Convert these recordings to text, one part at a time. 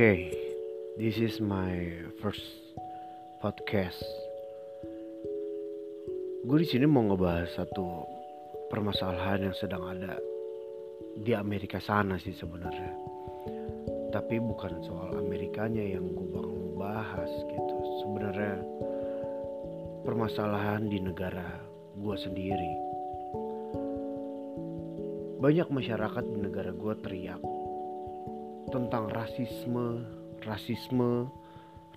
Okay, this is my first podcast. Gue di sini mau ngebahas satu permasalahan yang sedang ada di Amerika sana sih sebenarnya. Tapi bukan soal Amerikanya yang gue mau bahas gitu. Sebenarnya permasalahan di negara gue sendiri. Banyak masyarakat di negara gue teriak tentang rasisme, rasisme,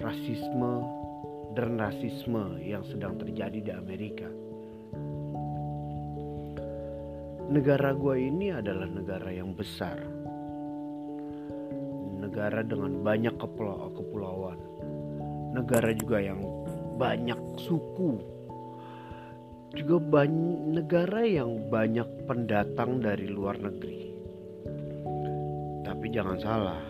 rasisme, dan rasisme yang sedang terjadi di Amerika. Negara gue ini adalah negara yang besar, negara dengan banyak kepulauan, negara juga yang banyak suku, juga banyak negara yang banyak pendatang dari luar negeri. Jangan salah,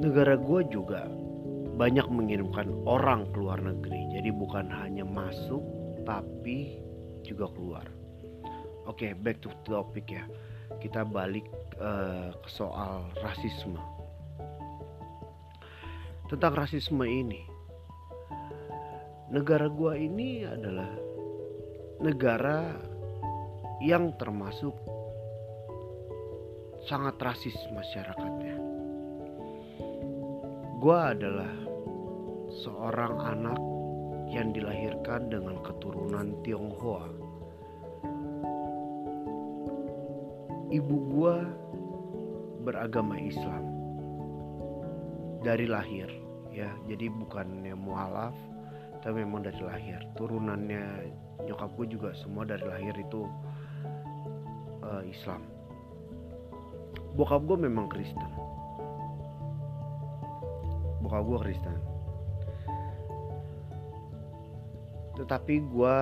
negara gue juga banyak mengirimkan orang ke luar negeri. Jadi bukan hanya masuk, tapi juga keluar. Oke, okay, back to topic ya. Kita balik uh, ke soal rasisme. Tentang rasisme ini, negara gue ini adalah negara yang termasuk sangat rasis masyarakatnya. Gue adalah seorang anak yang dilahirkan dengan keturunan Tionghoa. Ibu gue beragama Islam dari lahir ya jadi bukannya mualaf tapi memang dari lahir turunannya nyokap gue juga semua dari lahir itu uh, Islam bokap gue memang Kristen. Bokap gue Kristen. Tetapi gue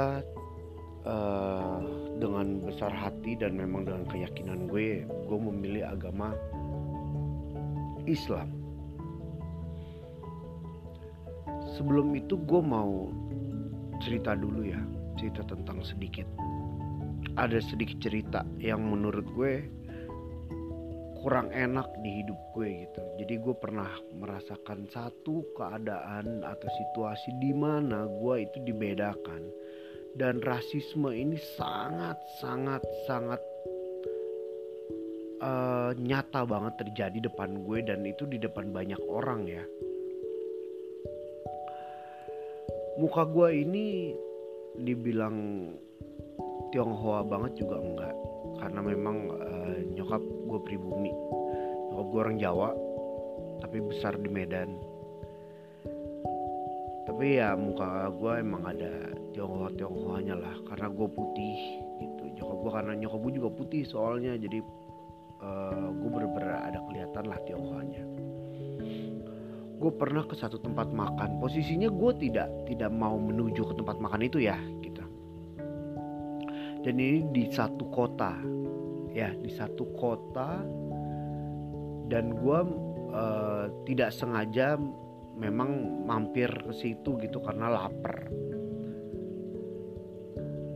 uh, dengan besar hati dan memang dengan keyakinan gue gue memilih agama Islam. Sebelum itu gue mau cerita dulu ya cerita tentang sedikit. Ada sedikit cerita yang menurut gue kurang enak di hidup gue gitu. Jadi gue pernah merasakan satu keadaan atau situasi di mana gue itu dibedakan dan rasisme ini sangat sangat sangat uh, nyata banget terjadi depan gue dan itu di depan banyak orang ya. Muka gue ini dibilang Tionghoa banget juga enggak karena memang uh, nyokap gue pribumi. Nyokap gue orang Jawa tapi besar di Medan. Tapi ya muka gue emang ada Tionghoa Tionghoanya lah karena gue putih gitu. Nyokap gue karena nyokap gue juga putih soalnya jadi uh, gue bener-bener ada kelihatan lah Tionghoanya. Gue pernah ke satu tempat makan. Posisinya gue tidak tidak mau menuju ke tempat makan itu ya gitu. Dan ini di satu kota ya di satu kota. Dan gue uh, tidak sengaja memang mampir ke situ gitu karena lapar.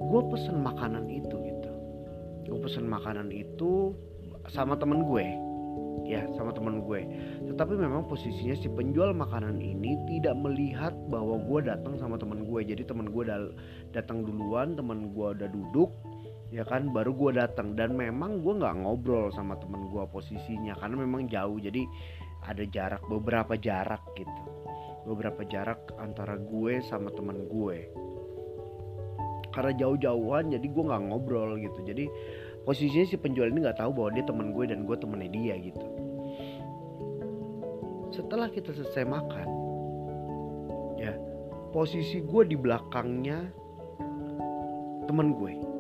Gue pesen makanan itu gitu. Gue pesen makanan itu sama temen gue. Ya sama temen gue. Tetapi memang posisinya si penjual makanan ini tidak melihat bahwa gue datang sama temen gue. Jadi temen gue datang duluan temen gue udah duduk ya kan baru gue datang dan memang gue nggak ngobrol sama temen gue posisinya karena memang jauh. Jadi ada jarak beberapa jarak gitu. Beberapa jarak antara gue sama temen gue. Karena jauh-jauhan jadi gue nggak ngobrol gitu. Jadi posisinya si penjual ini nggak tahu bahwa dia temen gue dan gue temennya dia gitu. Setelah kita selesai makan ya posisi gue di belakangnya temen gue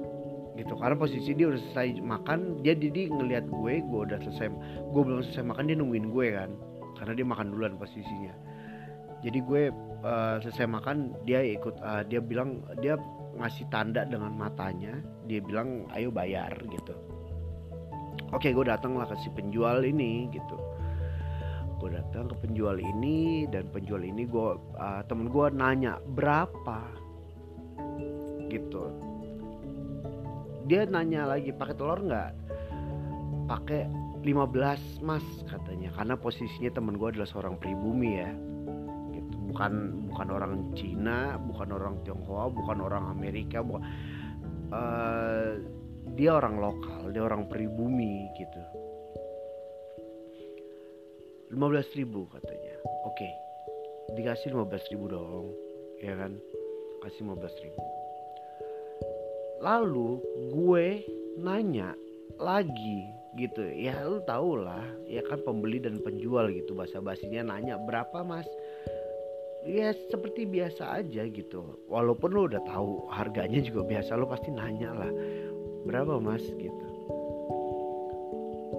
gitu. Karena posisi dia udah selesai makan dia jadi ngelihat gue gue udah selesai gue belum selesai makan dia nungguin gue kan. Karena dia makan duluan posisinya. Jadi gue uh, selesai makan dia ikut uh, dia bilang dia ngasih tanda dengan matanya. Dia bilang ayo bayar gitu. Oke gue datang lah ke si penjual ini gitu. Gue datang ke penjual ini dan penjual ini gue uh, temen gue nanya berapa? Gitu dia nanya lagi pakai telur nggak? Pakai 15 mas katanya. Karena posisinya temen gue adalah seorang pribumi ya. Gitu. bukan bukan orang Cina bukan orang Tionghoa bukan orang Amerika bukan uh, dia orang lokal dia orang pribumi gitu. 15 ribu katanya. Oke. Okay. dikasih 15 ribu dong ya kan? Kasih 15 ribu lalu gue nanya lagi gitu. Ya lu tau lah. Ya kan pembeli dan penjual gitu bahasa basinya nanya berapa mas? Ya seperti biasa aja gitu. Walaupun lu udah tahu harganya juga biasa lu pasti nanya lah berapa mas? gitu.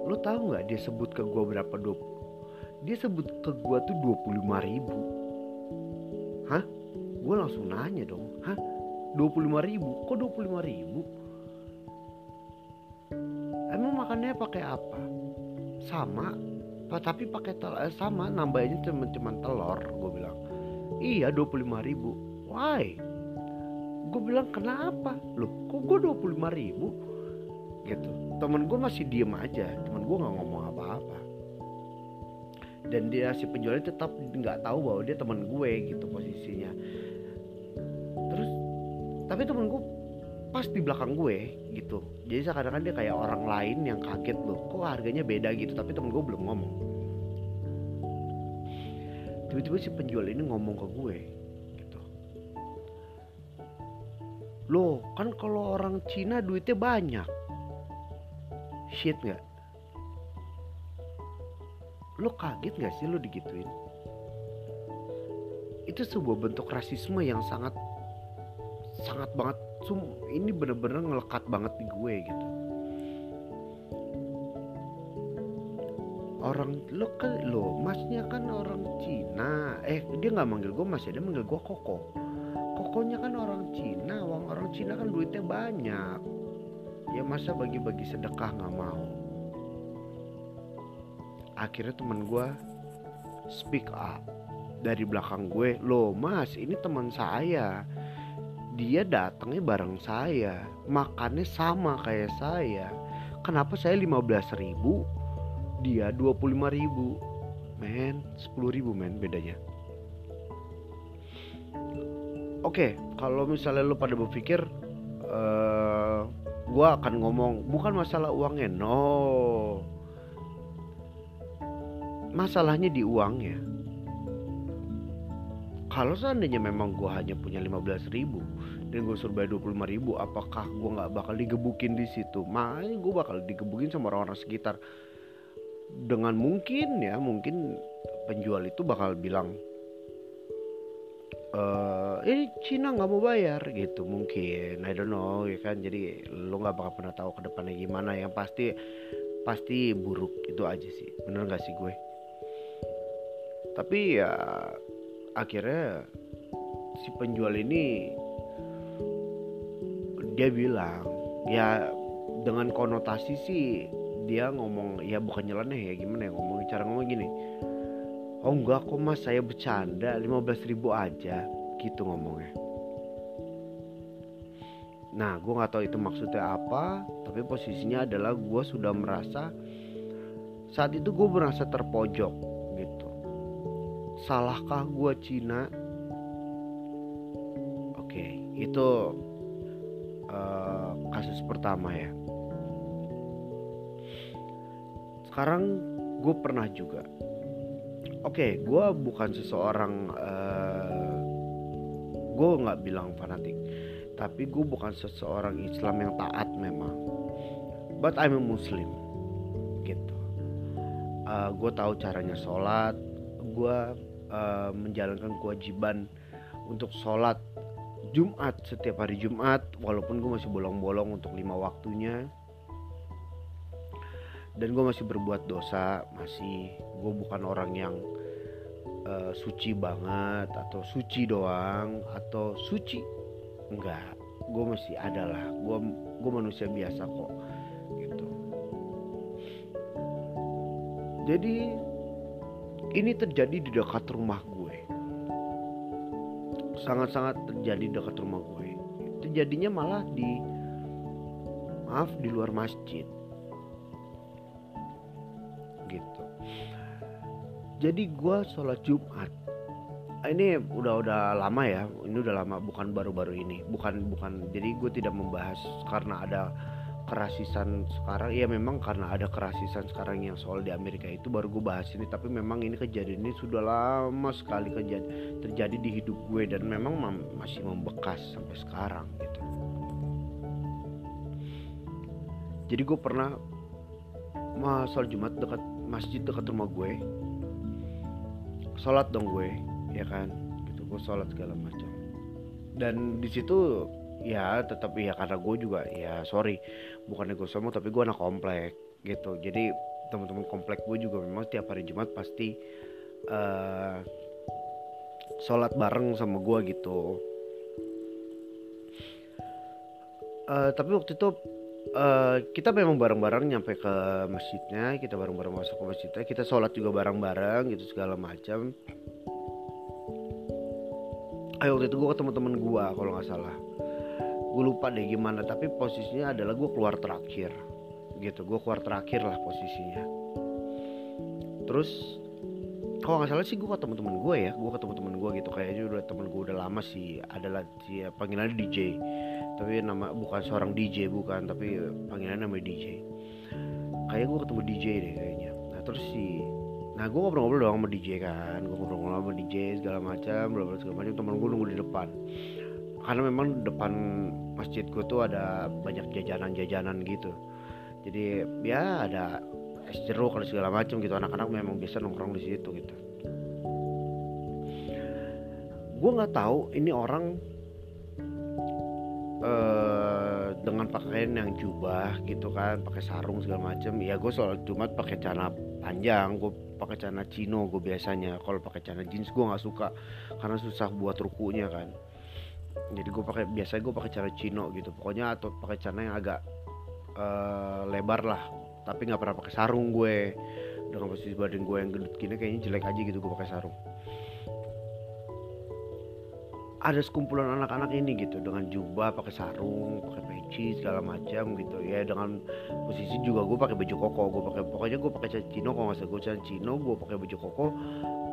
Lu tahu nggak dia sebut ke gua berapa dua dia sebut ke gua tuh 25 ribu. Hah? Gue langsung nanya dong hah 25 ribu? Kok 25 ribu? Makannya pakai apa? Sama tapi pakai telur eh, sama nambahnya cuma cuma telur gue bilang. Iya 25 ribu. Why? Gue bilang kenapa? Loh kok gue 25 ribu? Gitu. Temen gue masih diem aja temen gue nggak ngomong apa-apa. Dan dia si penjualnya tetap nggak tahu bahwa dia teman gue gitu posisinya tapi temen gue pas di belakang gue gitu. Jadi seakan-akan dia kayak orang lain yang kaget loh kok harganya beda gitu? Tapi temen gue belum ngomong. Tiba-tiba si penjual ini ngomong ke gue gitu. Loh kan kalau orang Cina duitnya banyak. Shit nggak? Lo kaget gak sih lo digituin? Itu sebuah bentuk rasisme yang sangat sangat banget. Sum ini bener-bener ngelekat banget di gue gitu. Orang lo kan lo masnya kan orang Cina. Eh dia nggak manggil gue mas ya dia manggil gue koko. Kokonya kan orang Cina uang orang Cina kan duitnya banyak. Ya masa bagi-bagi sedekah nggak mau? Akhirnya teman gue speak up dari belakang gue lo mas ini teman saya dia datangnya bareng saya. Makannya sama kayak saya. Kenapa saya 15 ribu? Dia 25 ribu. Men 10 ribu men bedanya. Oke, kalau misalnya lo pada berpikir uh, eh, gue akan ngomong bukan masalah uangnya, no. Masalahnya di uangnya kalau seandainya memang gue hanya punya 15 ribu dan gue suruh bayar 25 ribu apakah gue nggak bakal digebukin di situ? Makanya gue bakal digebukin sama orang-orang sekitar. Dengan mungkin ya mungkin penjual itu bakal bilang eh ini Cina nggak mau bayar gitu. Mungkin I don't know ya kan? Jadi lo nggak bakal pernah tahu ke depannya gimana. Yang pasti pasti buruk itu aja sih. Bener nggak sih gue? Tapi ya akhirnya si penjual ini dia bilang ya dengan konotasi sih dia ngomong ya bukan nyeleneh ya gimana ya ngomong cara ngomong gini. Oh enggak kok mas saya bercanda 15 ribu aja gitu ngomongnya. Nah gue nggak tahu itu maksudnya apa tapi posisinya adalah gue sudah merasa saat itu gue merasa terpojok salahkah gue Cina? Oke okay, itu uh, kasus pertama ya. Sekarang gue pernah juga. Oke okay, gue bukan seseorang uh, gue nggak bilang fanatik tapi gue bukan seseorang Islam yang taat memang. But I'm a Muslim gitu. Uh, gue tahu caranya sholat gue uh, menjalankan kewajiban untuk sholat Jumat setiap hari Jumat walaupun gue masih bolong-bolong untuk lima waktunya. Dan gue masih berbuat dosa masih gue bukan orang yang uh, suci banget atau suci doang atau suci. Enggak gue masih ada lah. Gue gue manusia biasa kok gitu. Jadi ini terjadi di dekat rumah gue. Sangat-sangat terjadi di dekat rumah gue. Terjadinya malah di maaf di luar masjid. Gitu. Jadi gue sholat Jumat. Ini udah udah lama ya. Ini udah lama bukan baru-baru ini. Bukan bukan. Jadi gue tidak membahas karena ada kerasisan sekarang ya memang karena ada kerasisan sekarang yang soal di Amerika itu baru gue bahas ini tapi memang ini kejadian ini sudah lama sekali kejadian terjadi di hidup gue dan memang masih membekas sampai sekarang gitu. Jadi gue pernah sholat Jumat dekat masjid dekat rumah gue sholat dong gue ya kan? Gitu gue sholat segala macam. Dan di situ ya tetap ya karena gue juga ya sorry bukannya gue sombong tapi gue anak komplek gitu. Jadi teman-teman komplek gue juga memang setiap hari Jumat pasti uh, sholat bareng sama gue gitu. Uh, tapi waktu itu uh, kita memang bareng-bareng nyampe ke masjidnya kita bareng-bareng masuk ke masjidnya kita sholat juga bareng-bareng gitu segala macam. Ayo waktu itu gue ketemu temen gue kalau nggak salah gue lupa deh gimana tapi posisinya adalah gue keluar terakhir. Gitu gue keluar terakhir lah posisinya. Terus kalau nggak salah sih gue ketemu temen gue ya gue ketemu temen gue gitu. Kayaknya udah temen gue udah lama sih adalah si panggilannya DJ tapi nama bukan seorang DJ bukan tapi panggilannya namanya DJ kayak gue ketemu DJ deh kayaknya. Nah terus si nah gue ngobrol-ngobrol doang sama DJ kan. Gue ngobrol-ngobrol sama DJ segala macam bla segala macam. Temen gue nunggu di depan karena memang depan masjidku tuh ada banyak jajanan-jajanan gitu. Jadi ya ada es jeruk kalau segala macam gitu. Anak-anak memang biasa nongkrong di situ gitu. Gue nggak tahu ini orang uh, dengan pakaian yang jubah gitu kan pakai sarung segala macam. Ya gue soal jumat pakai celana panjang gue pakai celana chino gue biasanya. Kalau pakai celana jeans gue nggak suka karena susah buat rukunya kan jadi gue pakai biasa gue pakai cara chino gitu. Pokoknya atau pakai celana yang agak uh, lebar lah. Tapi nggak pernah pakai sarung gue. Dengan posisi badan gue yang gendut gini kayaknya jelek aja gitu gue pakai sarung. Ada sekumpulan anak-anak ini gitu. Dengan jubah pakai sarung pakai peci segala macam gitu ya. Dengan posisi juga gue pakai baju koko. Gue pakai pokoknya gue pakai cino. Kalau nggak salah gue cino gue pakai baju koko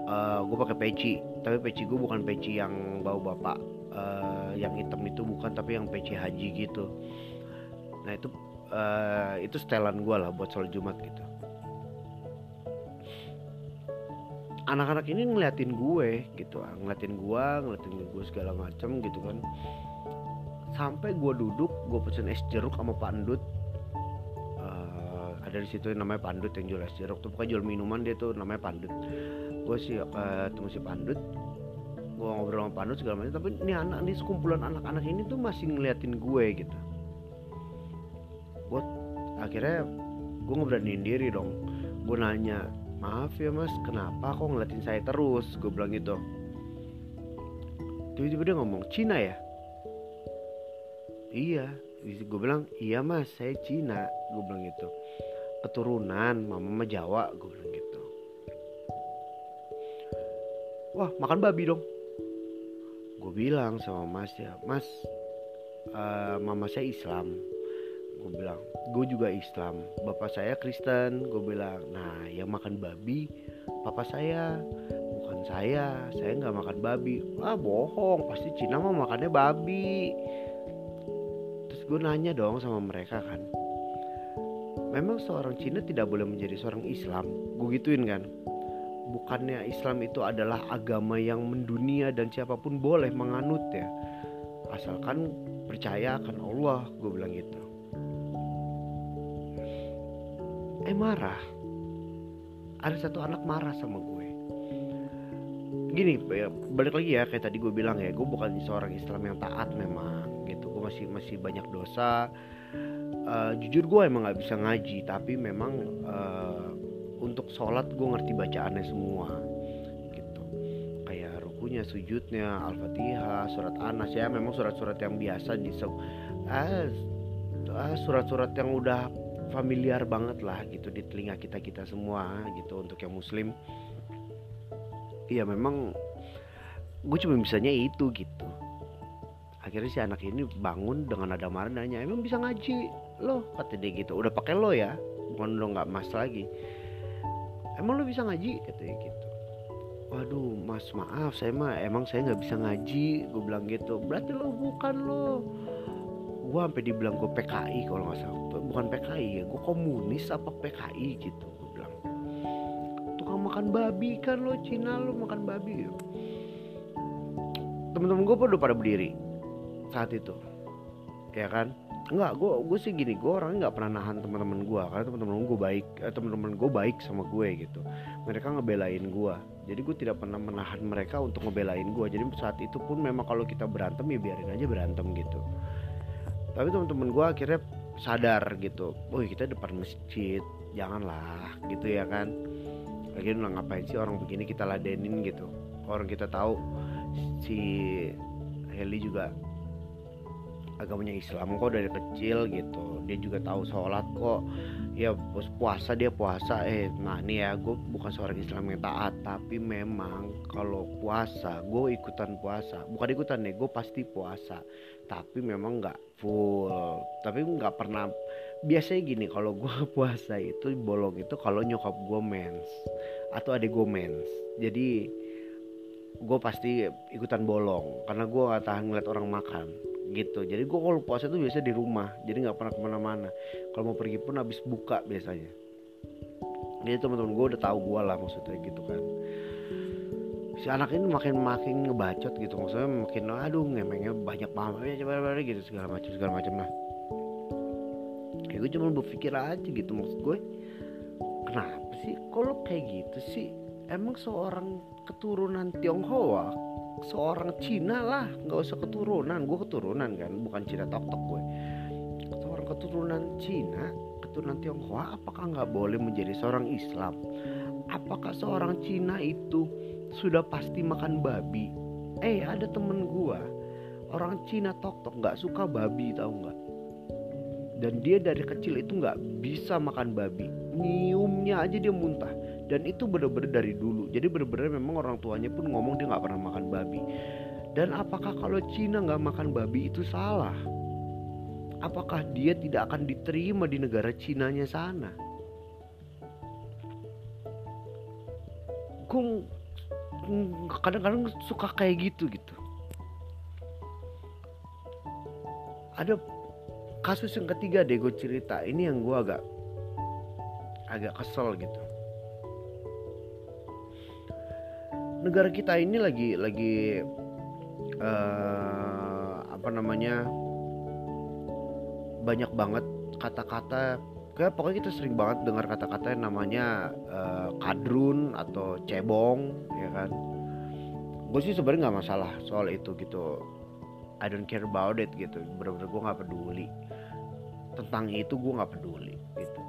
uh, gue pakai peci. Tapi peci gue bukan peci yang bau bapak uh, yang hitam itu bukan tapi yang peci haji gitu. Nah itu uh, itu setelan gue lah buat sholat jumat gitu. Anak-anak ini ngeliatin gue gitu ngeliatin gue ngeliatin gue segala macem gitu kan. Sampai gue duduk gue pesen es jeruk sama pandut. Uh, ada di situ namanya pandut yang jual es jeruk. Tuh pokoknya jual minuman dia tuh namanya pandut. Gue sih uh, si pandut gue ngobrol sama Pandu segala macam tapi ini anak ini sekumpulan anak-anak ini tuh masih ngeliatin gue gitu. Gue akhirnya gue ngeberaniin diri dong. Gue nanya maaf ya mas kenapa kok ngeliatin saya terus? Gue bilang gitu. Tiba-tiba dia ngomong Cina ya? Iya. Gue bilang iya mas saya Cina. Gue bilang gitu. Keturunan mama Jawa. Gue bilang gitu. Wah makan babi dong gue bilang sama mas ya mas uh, mama saya Islam. Gue bilang gue juga Islam. Bapak saya Kristen. Gue bilang nah yang makan babi papa saya. Bukan saya saya nggak makan babi. Ah bohong pasti Cina mau makannya babi. Terus gue nanya dong sama mereka kan memang seorang Cina tidak boleh menjadi seorang Islam? Gue gituin kan bukannya Islam itu adalah agama yang mendunia dan siapa pun boleh menganut ya. Asalkan percaya akan Allah gue bilang gitu. Eh marah. Ada satu anak marah sama gue. Gini balik lagi ya kayak tadi gue bilang ya gue bukan seorang Islam yang taat memang gitu. Gue masih masih banyak dosa. Uh, jujur gue emang nggak bisa ngaji tapi memang uh, untuk sholat gue ngerti bacaannya semua gitu. Kayak rukunya sujudnya al-fatihah surat anas ya. Memang surat-surat yang biasa di ah, ah, surat-surat yang udah familiar banget lah gitu di telinga kita kita semua gitu untuk yang muslim. Iya memang gue cuma bisanya itu gitu. Akhirnya si anak ini bangun dengan ada marah nanya emang bisa ngaji? Lo kata dia gitu. Udah pakai lo ya? Bukan lo nggak mas lagi emang lu bisa ngaji? Katanya gitu. Waduh mas maaf saya mah emang saya nggak bisa ngaji. Gue bilang gitu. Berarti lo bukan lo gue sampai dibilang gue PKI kalau nggak salah. Bukan PKI ya gue komunis apa PKI gitu gue bilang. Tukang makan babi kan lo Cina lo makan babi gitu. temen-temen gue udah pada berdiri saat itu. Ya kan Enggak, gue gue sih gini, gue orangnya nggak pernah nahan teman-teman gue karena teman-teman gue baik, eh, teman-teman gue baik sama gue gitu. Mereka ngebelain gue, jadi gue tidak pernah menahan mereka untuk ngebelain gue. Jadi saat itu pun memang kalau kita berantem ya biarin aja berantem gitu. Tapi teman-teman gue akhirnya sadar gitu, oh kita depan masjid, janganlah gitu ya kan. Lagi udah ngapain sih orang begini kita ladenin gitu. Orang kita tahu si Heli juga agamanya Islam kok dari kecil gitu. Dia juga tahu sholat kok. Ya puasa dia puasa. Eh nah nih ya gue bukan seorang Islam yang taat tapi memang kalau puasa gue ikutan puasa. Bukan ikutan nih gue pasti puasa. Tapi memang nggak full. Tapi nggak pernah. Biasanya gini kalau gue puasa itu bolong itu kalau nyokap gue mens. Atau adik gue mens. Jadi gue pasti ikutan bolong. Karena gue gak tahan ngeliat orang makan gitu. Jadi gue kalau puasa tuh biasa di rumah jadi nggak pernah ke mana-mana. Kalau mau pergi pun habis buka biasanya. Jadi teman-teman gue udah tahu gue lah maksudnya gitu kan. Si anak ini makin makin ngebacot gitu maksudnya makin aduh ngemengnya banyak banget ya coba gitu segala macam segala macam lah. Ya gue cuma berpikir aja gitu maksud gue kenapa sih kalau kayak gitu sih? Emang seorang keturunan Tionghoa seorang Cina lah nggak usah keturunan. Gue keturunan kan bukan Cina tok tok gue. Seorang keturunan Cina keturunan Tionghoa apakah nggak boleh menjadi seorang Islam? Apakah seorang Cina itu sudah pasti makan babi? Eh ada temen gue orang Cina tok tok nggak suka babi tau nggak? Dan dia dari kecil itu nggak bisa makan babi. Nyiumnya aja dia muntah. Dan itu bener-bener dari dulu jadi bener-bener memang orang tuanya pun ngomong dia nggak pernah makan babi. Dan apakah kalau Cina nggak makan babi itu salah? Apakah dia tidak akan diterima di negara Cina-nya sana? Gue kadang-kadang suka kayak gitu gitu. Ada kasus yang ketiga deh gue cerita. Ini yang gue agak agak kesel gitu negara kita ini lagi lagi uh, apa namanya banyak banget kata-kata. Kayak pokoknya kita sering banget dengar kata-kata yang namanya uh, kadrun atau cebong ya kan? Gue sih sebenarnya nggak masalah soal itu gitu. I don't care about it gitu. Bener-bener gue nggak peduli. Tentang itu gue nggak peduli gitu.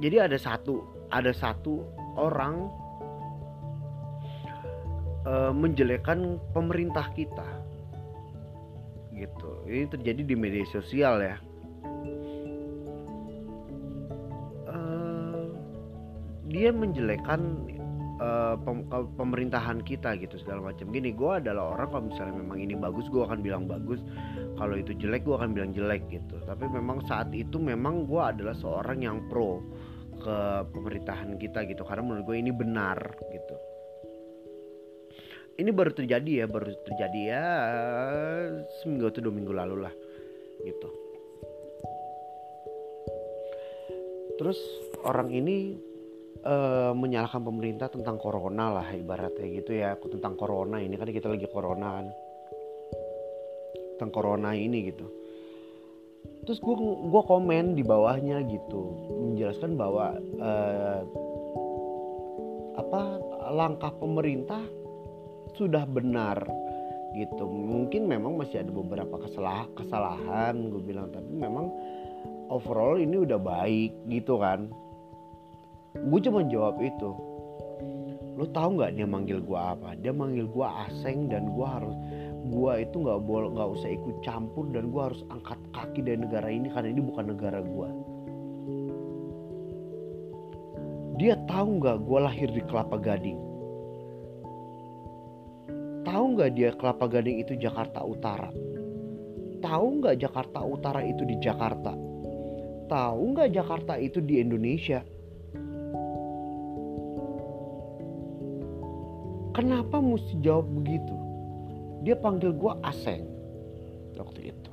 Jadi ada satu ada satu orang uh, menjelekkan pemerintah kita. Gitu. Ini terjadi di media sosial ya. Uh, dia menjelekkan uh, pem pemerintahan kita gitu segala macam. Gini gue adalah orang kalau misalnya memang ini bagus gue akan bilang bagus. Kalau itu jelek gue akan bilang jelek gitu. Tapi memang saat itu memang gue adalah seorang yang pro ke pemerintahan kita gitu karena menurut gue ini benar gitu. Ini baru terjadi ya baru terjadi ya seminggu atau dua minggu lalu lah gitu. Terus orang ini uh, menyalahkan pemerintah tentang corona lah ibaratnya gitu ya tentang corona ini kan kita lagi corona kan. Tentang corona ini gitu terus gue gue komen di bawahnya gitu menjelaskan bahwa uh, apa langkah pemerintah sudah benar gitu. Mungkin memang masih ada beberapa kesalah kesalahan gue bilang tapi memang overall ini udah baik gitu kan. Gue cuma jawab itu lo tahu nggak dia manggil gue apa? Dia manggil gue aseng dan gue harus gue itu nggak boleh nggak usah ikut campur dan gue harus angkat kaki dari negara ini karena ini bukan negara gue dia tahu nggak gue lahir di Kelapa Gading? Tahu nggak dia Kelapa Gading itu Jakarta Utara? Tahu nggak Jakarta Utara itu di Jakarta? Tahu nggak Jakarta itu di Indonesia? Kenapa mesti jawab begitu? Dia panggil gue aseng. Waktu itu.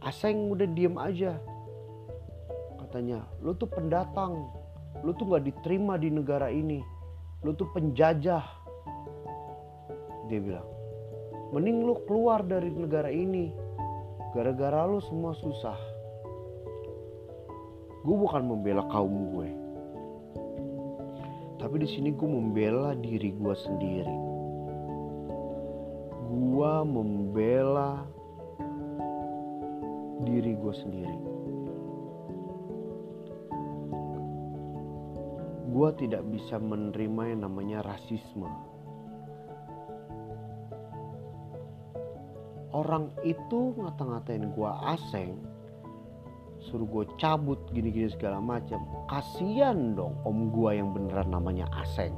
Aseng udah diem aja. Katanya lu tuh pendatang. Lu tuh nggak diterima di negara ini. Lu tuh penjajah. Dia bilang mending lu keluar dari negara ini. Gara-gara lu semua susah. Gue bukan membela kaum gue. Tapi di sini gue membela diri gue sendiri gue membela diri gue sendiri gue tidak bisa menerima yang namanya rasisme. Orang itu ngata-ngatain gue aseng, suruh gue cabut gini-gini segala macam. Kasian dong om gue yang beneran namanya aseng.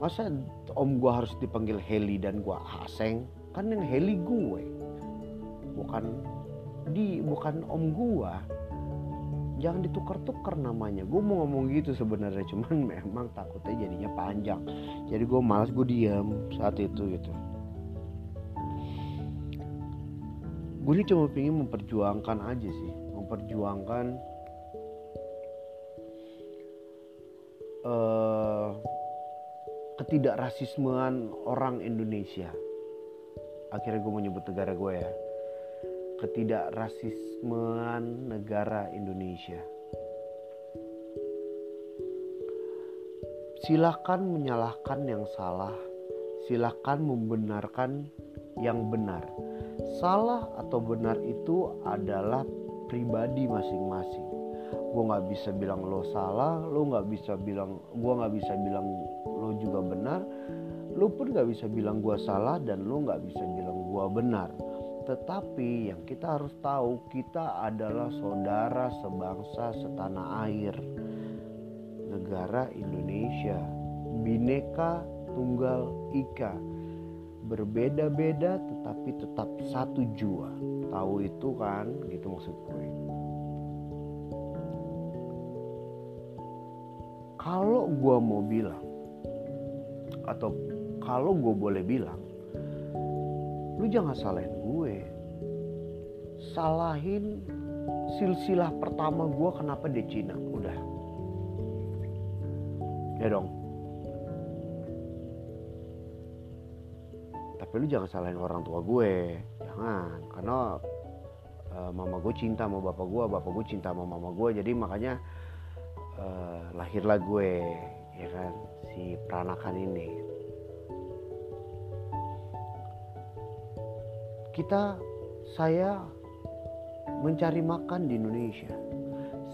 Masa om gue harus dipanggil Heli dan gue aseng? Kan yang Heli gue, bukan di bukan om gue jangan ditukar-tukar namanya. Gue mau ngomong gitu sebenarnya cuman memang takutnya jadinya panjang. Jadi gue malas gue diam saat itu gitu. Gue ini cuma pengen memperjuangkan aja sih. Memperjuangkan uh, ketidakrasismean orang Indonesia akhirnya gue menyebut negara gue ya ketidakrasismean negara Indonesia. Silakan menyalahkan yang salah, silakan membenarkan yang benar. Salah atau benar itu adalah pribadi masing-masing. Gue nggak bisa bilang lo salah, lo nggak bisa bilang, gue nggak bisa bilang lo juga benar. Lo pun nggak bisa bilang gue salah dan lo nggak bisa bilang gue benar tetapi yang kita harus tahu kita adalah saudara sebangsa setanah air. Negara Indonesia bineka tunggal ika. Berbeda-beda tetapi tetap satu jua. Tahu itu kan? Gitu maksud gue. Kalau gue mau bilang atau kalau gue boleh bilang lu jangan salahin gue. Salahin silsilah pertama gue kenapa di Cina udah. Ya dong. Tapi lu jangan salahin orang tua gue jangan. Karena uh, mama gue cinta sama bapak gue bapak gue cinta sama mama gue jadi makanya uh, lahirlah gue ya kan si peranakan ini kita saya mencari makan di Indonesia.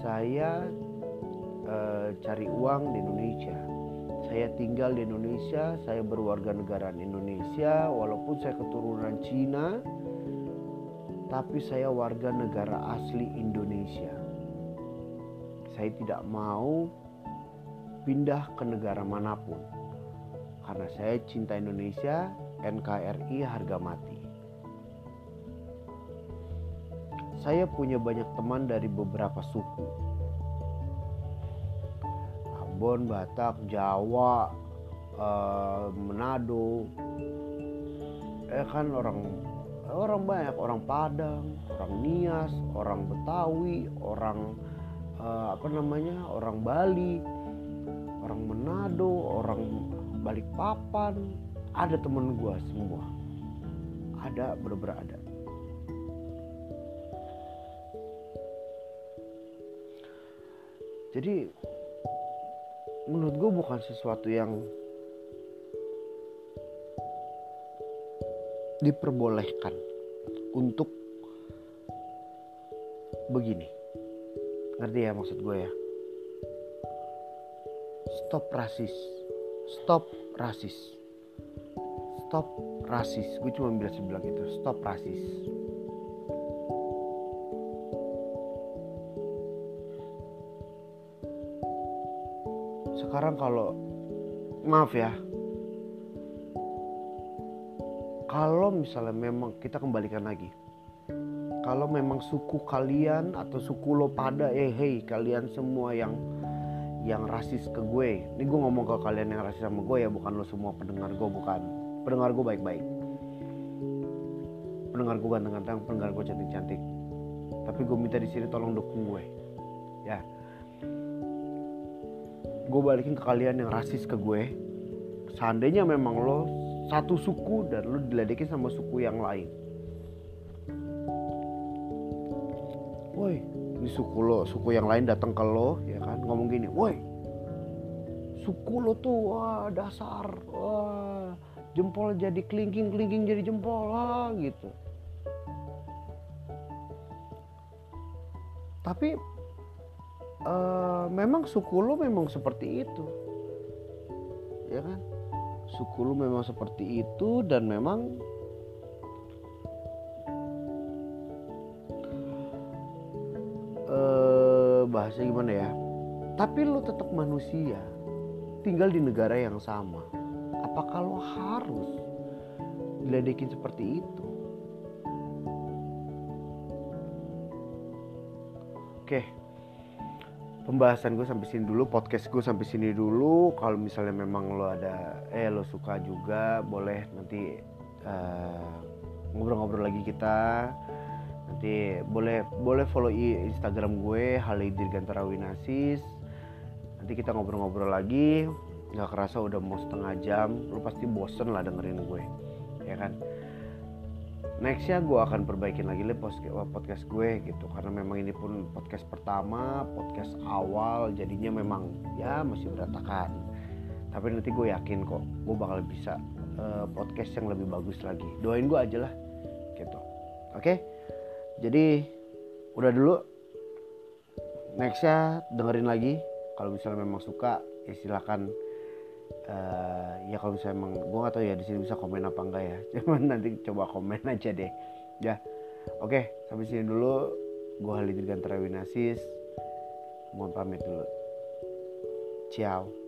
Saya uh, cari uang di Indonesia. Saya tinggal di Indonesia, saya berwarga negara Indonesia walaupun saya keturunan Cina tapi saya warga negara asli Indonesia. Saya tidak mau pindah ke negara mana pun karena saya cinta Indonesia, NKRI harga mati. saya punya banyak teman dari beberapa suku. Ambon, Batak, Jawa, uh, Manado. Eh kan orang orang banyak, orang Padang, orang Nias, orang Betawi, orang uh, apa namanya, orang Bali, orang Manado, orang Balikpapan. Ada temen gue semua. Ada bener-bener ada. jadi menurut gue bukan sesuatu yang diperbolehkan untuk begini ngerti ya maksud gue ya stop rasis. Stop rasis. Stop rasis. Gue cuma bilang bilang itu stop rasis. Sekarang kalau maaf ya. Kalau misalnya memang kita kembalikan lagi. Kalau memang suku kalian atau suku lo pada eh hey kalian semua yang yang rasis ke gue. Ini gue ngomong ke kalian yang rasis sama gue ya bukan lo semua pendengar gue bukan. Pendengar gue baik-baik. Pendengar gue ganteng-ganteng pendengar gue cantik-cantik. Tapi gue minta di sini tolong dukung gue ya. Gue balikin ke kalian yang rasis ke gue. Seandainya memang lo satu suku dan lo diledekin sama suku yang lain. Woi ini suku lo suku yang lain datang ke lo ya ngomong gini woi suku lo tuh wah dasar wah jempol jadi kelingking kelingking jadi jempol lah gitu. Tapi uh, memang suku lo memang seperti itu. Ya kan? Suku lo memang seperti itu dan memang uh, bahasa gimana ya tapi lo tetap manusia tinggal di negara yang sama apakah lo harus diledekin seperti itu Oke. Pembahasan gue sampai sini dulu, podcast gue sampai sini dulu. Kalau misalnya memang lo ada eh lo suka juga, boleh nanti ngobrol ngobrol-ngobrol lagi kita. Nanti boleh boleh follow Instagram gue Halidir Gantara Winasis. Nanti kita ngobrol-ngobrol lagi. Gak kerasa udah mau setengah jam, lo pasti bosen lah dengerin gue, ya kan? nextnya gue akan perbaikin lagi deh podcast gue gitu. Karena memang ini pun podcast pertama podcast awal. Jadinya memang ya masih berantakan. Tapi nanti gue yakin kok gue bakal bisa uh, podcast yang lebih bagus lagi. Doain gue aja lah gitu. Oke? Jadi udah dulu. Nextnya dengerin lagi kalau misalnya memang suka ya silakan uh, ya kalau misalnya emang gue gak tau ya di sini bisa komen apa enggak ya. Cuman nanti coba komen aja deh. Ya oke sampai sini dulu. Gue Halid Gantara Winasis. Mohon pamit dulu. Ciao